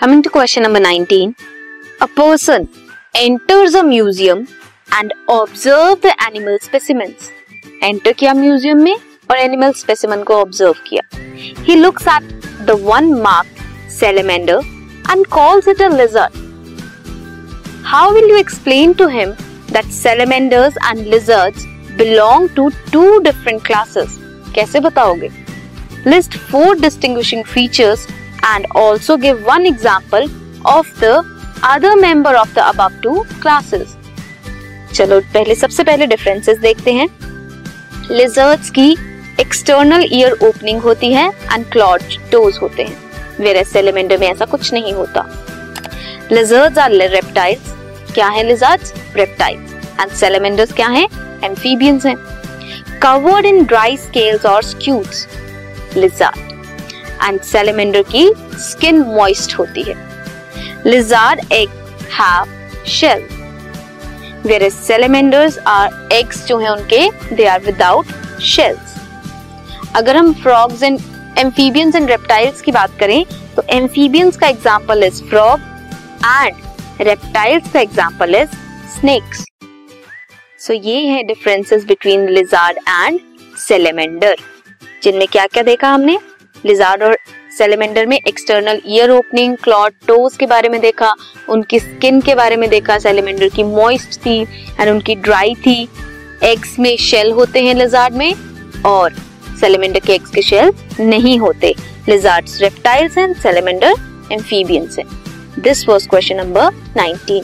Coming to question number 19. A person enters a museum and observe the animal specimens. Enter किया museum में और animal specimen को observe किया he looks at the one mark salamander and calls it a lizard. How will you explain to him that salamanders and lizards belong to two different classes? कैसे बताओगे? List four distinguishing features and also give one example of the other member of the above two classes. चलो, पहले, सबसे पहले differences देखते हैं। Lizards की external ear opening होती है एंड क्लॉड टोज होते हैं। वेर सेलेमेंडर में ऐसा कुछ नहीं होता। लिजर्ड्स आर रेप्टाइल्स क्या है लिजर्ड्स रेप्टाइल्स एंड सेलेमेंडर्स क्या है? एम्फीबियंस हैं। कवर्ड इन ड्राई स्केल्स और स्क्यूट्स लिजर्ड एंड सेलेमेंडर की स्किन मॉइस्ट होती है। Lizard egg have shell where salamanders are eggs जो हैं उनके दे आर विदाउट शेल्स अगर हम frogs and amphibians and reptiles की बात करें तो एम्फीबियंस का example is frog and reptiles का एग्जांपल इज़ स्नेक्स सो ये है differences between lizard and salamander जिनमें क्या क्या देखा हमने? लिजार्ड और सेलेमेंडर में external ear opening clawed toes के बारे में देखा, उनकी स्किन के बारे में देखा सेलेमेंडर की मॉइस्ट थी एंड उनकी ड्राई थी। एग्स में शेल होते हैं लिजार्ड में और सेलेमेंडर के एग्स के शेल नहीं होते। Lizards reptiles and salamander amphibians हैं। This was question number 19